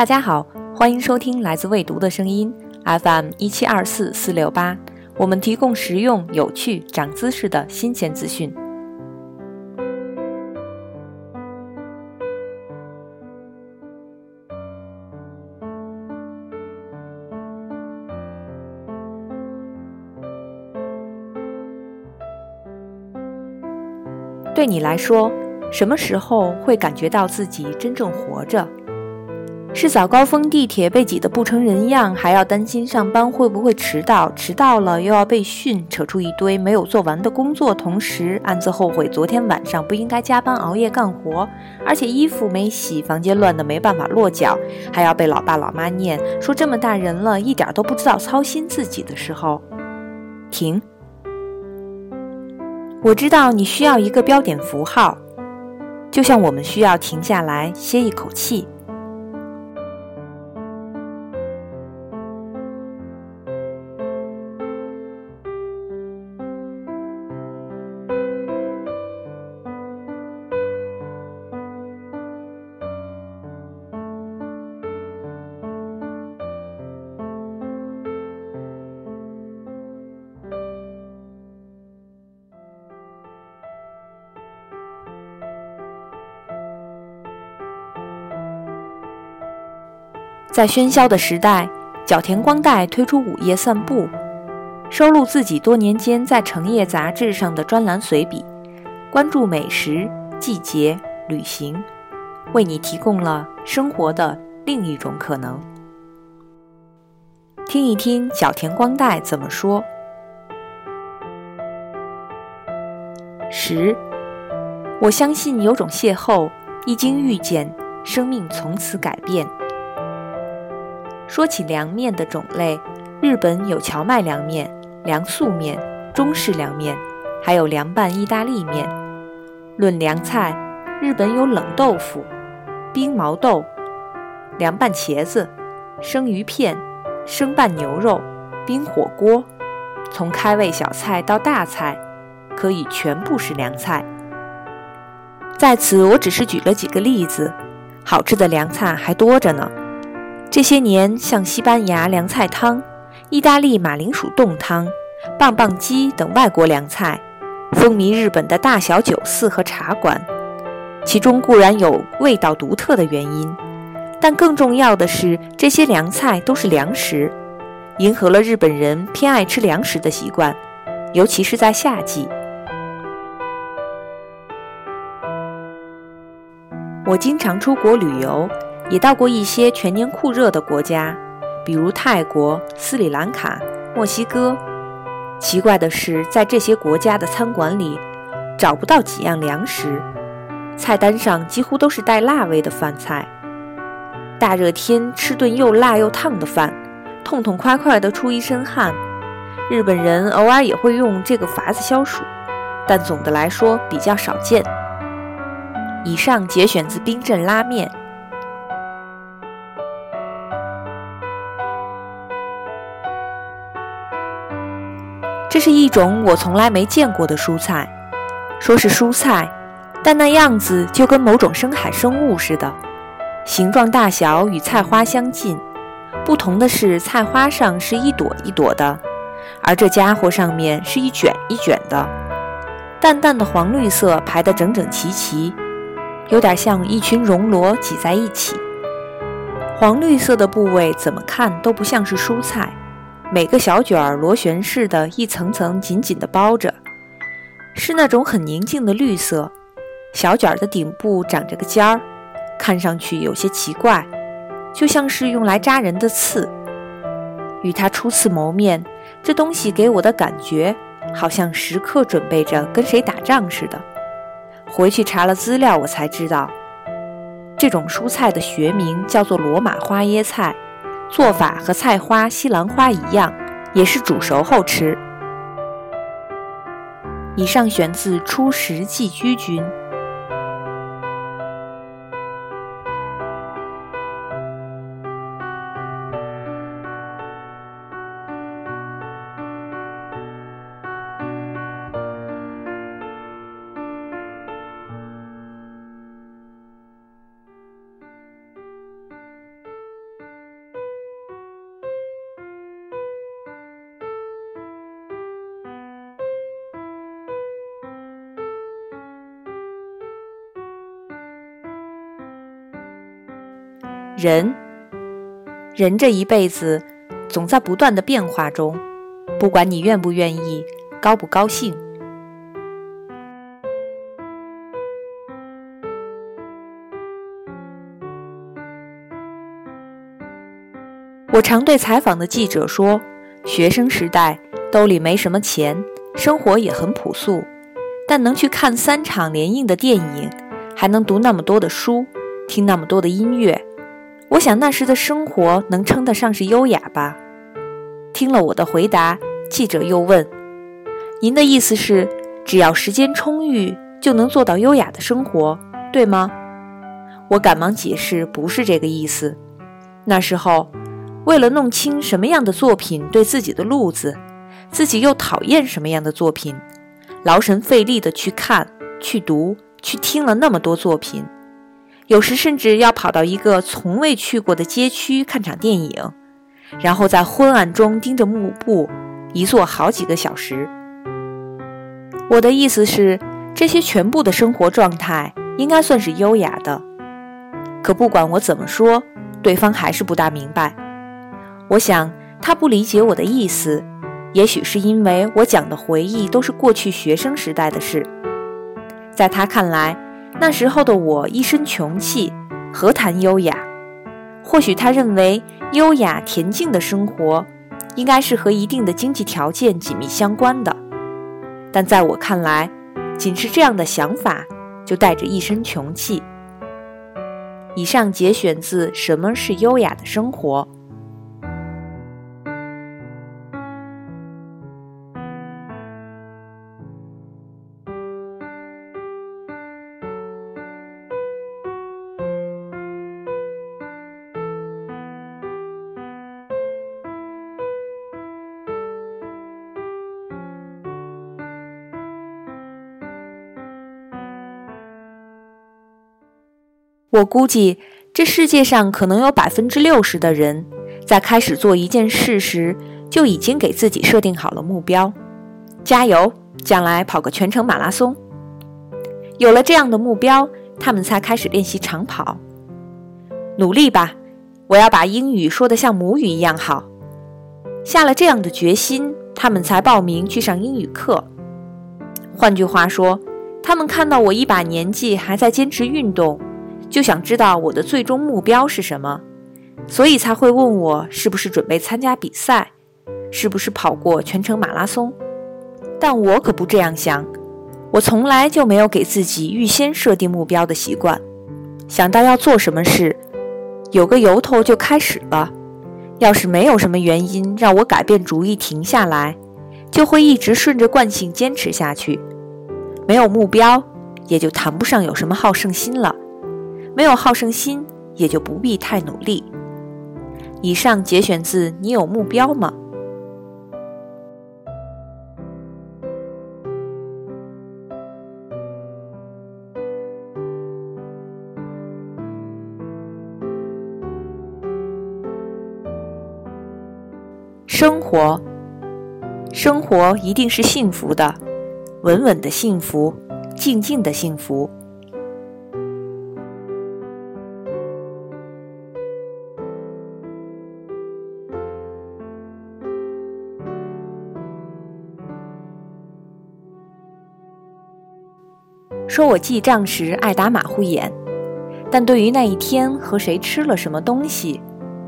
大家好，欢迎收听来自未读的声音 FM 一七二四四六八，我们提供实用、有趣、长姿势的新鲜资讯。对你来说，什么时候会感觉到自己真正活着？是早高峰地铁被挤得不成人样，还要担心上班会不会迟到，迟到了又要被训，扯出一堆没有做完的工作，同时暗自后悔昨天晚上不应该加班熬夜干活，而且衣服没洗，房间乱得没办法落脚，还要被老爸老妈念说这么大人了一点都不知道操心自己的时候，停。我知道你需要一个标点符号，就像我们需要停下来歇一口气。在喧嚣的时代，角田光代推出午夜散步，收录自己多年间在成业杂志上的专栏随笔，关注美食、季节、旅行，为你提供了生活的另一种可能。听一听角田光代怎么说。十，我相信有种邂逅，一经遇见，生命从此改变。说起凉面的种类，日本有荞麦凉面、凉素面、中式凉面，还有凉拌意大利面。论凉菜，日本有冷豆腐、冰毛豆、凉拌茄子、生鱼片、生拌牛肉、冰火锅。从开胃小菜到大菜，可以全部是凉菜。在此，我只是举了几个例子，好吃的凉菜还多着呢。这些年，像西班牙凉菜汤、意大利马铃薯冻汤、棒棒鸡等外国凉菜，风靡日本的大小酒肆和茶馆。其中固然有味道独特的原因，但更重要的是，这些凉菜都是粮食，迎合了日本人偏爱吃粮食的习惯，尤其是在夏季。我经常出国旅游。也到过一些全年酷热的国家，比如泰国、斯里兰卡、墨西哥。奇怪的是，在这些国家的餐馆里，找不到几样粮食，菜单上几乎都是带辣味的饭菜。大热天吃顿又辣又烫的饭，痛痛快快地出一身汗。日本人偶尔也会用这个法子消暑，但总的来说比较少见。以上节选自冰镇拉面。这是一种我从来没见过的蔬菜，说是蔬菜，但那样子就跟某种深海生物似的，形状大小与菜花相近，不同的是菜花上是一朵一朵的，而这家伙上面是一卷一卷的，淡淡的黄绿色排得整整齐齐，有点像一群熔螺挤在一起。黄绿色的部位怎么看都不像是蔬菜。每个小卷儿螺旋式的，一层层紧紧地包着，是那种很宁静的绿色。小卷儿的顶部长着个尖儿，看上去有些奇怪，就像是用来扎人的刺。与它初次谋面，这东西给我的感觉，好像时刻准备着跟谁打仗似的。回去查了资料，我才知道，这种蔬菜的学名叫做罗马花椰菜。做法和菜花、西兰花一样，也是煮熟后吃。以上选自《初食寄居菌》。人，人这一辈子总在不断的变化中，不管你愿不愿意，高不高兴。我常对采访的记者说：“学生时代兜里没什么钱，生活也很朴素，但能去看三场连映的电影，还能读那么多的书，听那么多的音乐。我想那时的生活能称得上是优雅吧。”听了我的回答，记者又问：“您的意思是，只要时间充裕，就能做到优雅的生活，对吗？”我赶忙解释：“不是这个意思。那时候。”为了弄清什么样的作品对自己的路子，自己又讨厌什么样的作品，劳神费力地去看、去读、去听了那么多作品，有时甚至要跑到一个从未去过的街区看场电影，然后在昏暗中盯着幕布，一坐好几个小时。我的意思是，这些全部的生活状态应该算是优雅的，可不管我怎么说，对方还是不大明白。我想他不理解我的意思，也许是因为我讲的回忆都是过去学生时代的事，在他看来，那时候的我一身穷气，何谈优雅？或许他认为优雅恬静的生活，应该是和一定的经济条件紧密相关的，但在我看来，仅是这样的想法就带着一身穷气。以上节选自《什么是优雅的生活》。我估计，这世界上可能有百分之六十的人，在开始做一件事时，就已经给自己设定好了目标，加油，将来跑个全程马拉松。有了这样的目标，他们才开始练习长跑。努力吧，我要把英语说得像母语一样好。下了这样的决心，他们才报名去上英语课。换句话说，他们看到我一把年纪还在坚持运动。就想知道我的最终目标是什么，所以才会问我是不是准备参加比赛，是不是跑过全程马拉松。但我可不这样想，我从来就没有给自己预先设定目标的习惯。想到要做什么事，有个由头就开始了。要是没有什么原因让我改变主意停下来，就会一直顺着惯性坚持下去。没有目标，也就谈不上有什么好胜心了。没有好胜心，也就不必太努力。以上节选自《你有目标吗》？生活，生活一定是幸福的，稳稳的幸福，静静的幸福。说我记账时爱打马虎眼，但对于那一天和谁吃了什么东西，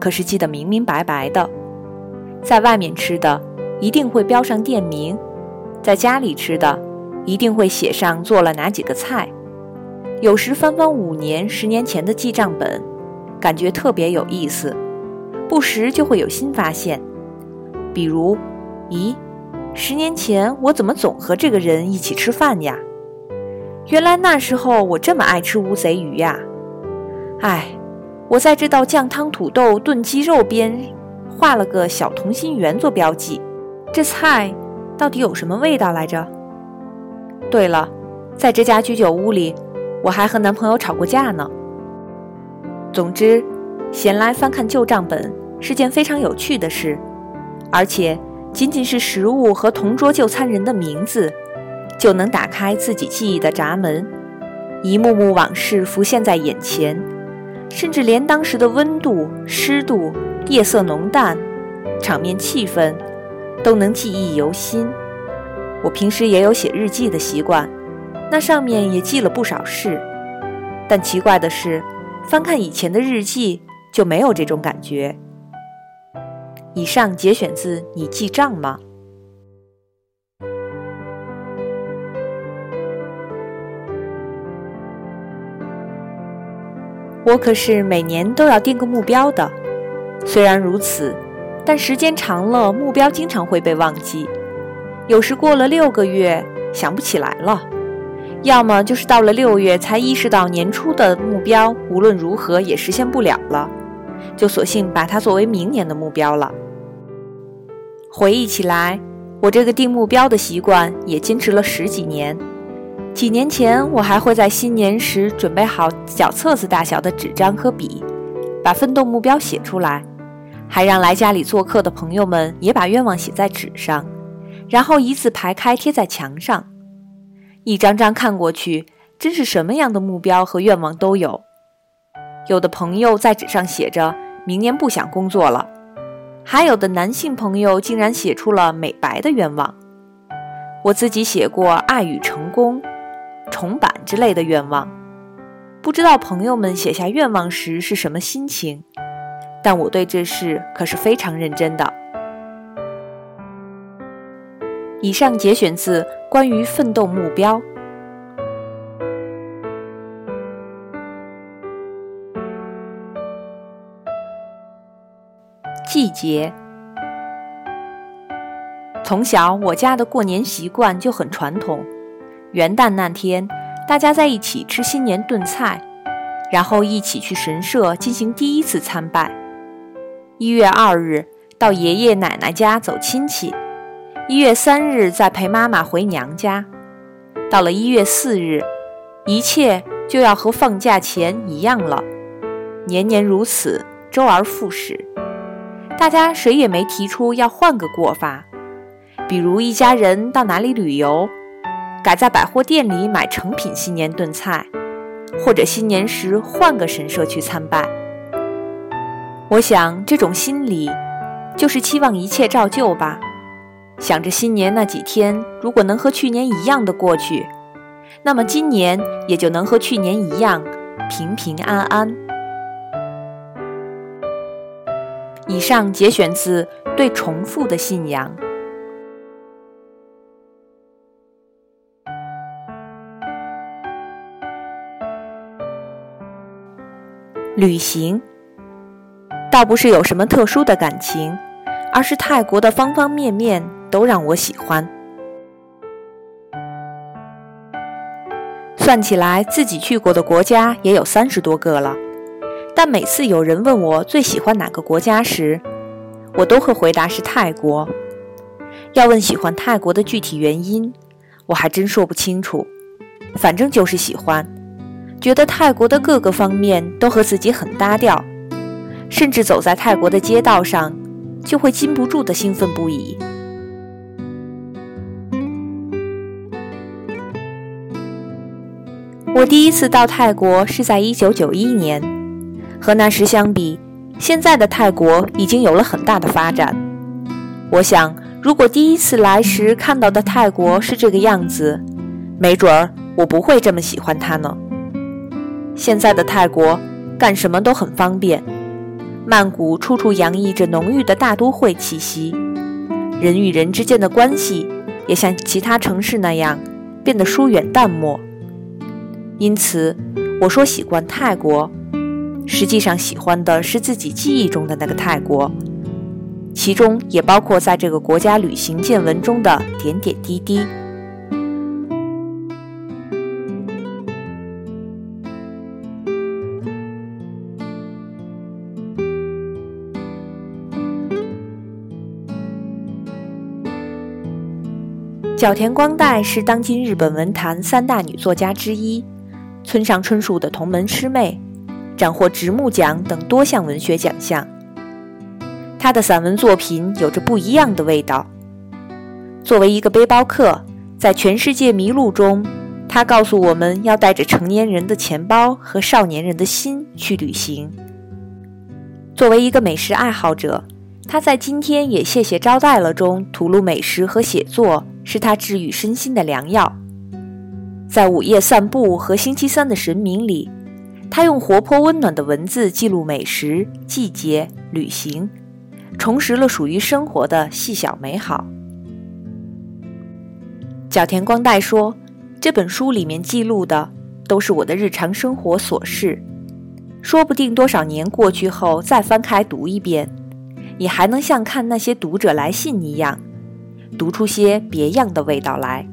可是记得明明白白的。在外面吃的一定会标上店名，在家里吃的一定会写上做了哪几个菜。有时翻翻五年、十年前的记账本，感觉特别有意思，不时就会有新发现。比如，咦，十年前我怎么总和这个人一起吃饭呀？原来那时候我这么爱吃乌贼鱼呀！哎，我在这道酱汤土豆炖鸡肉边画了个小同心圆做标记。这菜到底有什么味道来着？对了，在这家居酒屋里，我还和男朋友吵过架呢。总之，闲来翻看旧账本是件非常有趣的事，而且仅仅是食物和同桌就餐人的名字。就能打开自己记忆的闸门，一幕幕往事浮现在眼前，甚至连当时的温度、湿度、夜色浓淡、场面气氛，都能记忆犹新。我平时也有写日记的习惯，那上面也记了不少事。但奇怪的是，翻看以前的日记就没有这种感觉。以上节选自《你记账吗》。我可是每年都要定个目标的，虽然如此，但时间长了，目标经常会被忘记。有时过了六个月，想不起来了；要么就是到了六月才意识到年初的目标无论如何也实现不了了，就索性把它作为明年的目标了。回忆起来，我这个定目标的习惯也坚持了十几年。几年前，我还会在新年时准备好小册子大小的纸张和笔，把奋斗目标写出来，还让来家里做客的朋友们也把愿望写在纸上，然后一字排开贴在墙上。一张张看过去，真是什么样的目标和愿望都有。有的朋友在纸上写着明年不想工作了，还有的男性朋友竟然写出了美白的愿望。我自己写过爱与成功。重版之类的愿望，不知道朋友们写下愿望时是什么心情，但我对这事可是非常认真的。以上节选自关于奋斗目标。季节，从小我家的过年习惯就很传统。元旦那天，大家在一起吃新年炖菜，然后一起去神社进行第一次参拜。一月二日到爷爷奶奶家走亲戚，一月三日再陪妈妈回娘家。到了一月四日，一切就要和放假前一样了，年年如此，周而复始。大家谁也没提出要换个过法，比如一家人到哪里旅游。改在百货店里买成品新年炖菜，或者新年时换个神社去参拜。我想这种心理，就是期望一切照旧吧。想着新年那几天如果能和去年一样的过去，那么今年也就能和去年一样平平安安。以上节选自《对重复的信仰》。旅行，倒不是有什么特殊的感情，而是泰国的方方面面都让我喜欢。算起来，自己去过的国家也有三十多个了。但每次有人问我最喜欢哪个国家时，我都会回答是泰国。要问喜欢泰国的具体原因，我还真说不清楚，反正就是喜欢。觉得泰国的各个方面都和自己很搭调，甚至走在泰国的街道上，就会禁不住的兴奋不已。我第一次到泰国是在一九九一年，和那时相比，现在的泰国已经有了很大的发展。我想，如果第一次来时看到的泰国是这个样子，没准儿我不会这么喜欢它呢。现在的泰国，干什么都很方便。曼谷处处洋溢着浓郁的大都会气息，人与人之间的关系也像其他城市那样变得疏远淡漠。因此，我说喜欢泰国，实际上喜欢的是自己记忆中的那个泰国，其中也包括在这个国家旅行见闻中的点点滴滴。角田光代是当今日本文坛三大女作家之一，村上春树的同门师妹，斩获直木奖等多项文学奖项。她的散文作品有着不一样的味道。作为一个背包客，在全世界迷路中，他告诉我们要带着成年人的钱包和少年人的心去旅行。作为一个美食爱好者，他在今天也谢谢招待了中吐露美食和写作是他治愈身心的良药。在午夜散步和星期三的神明里，他用活泼温暖的文字记录美食、季节、旅行，重拾了属于生活的细小美好。角田光代说：“这本书里面记录的都是我的日常生活琐事，说不定多少年过去后再翻开读一遍，你还能像看那些读者来信一样，读出些别样的味道来。”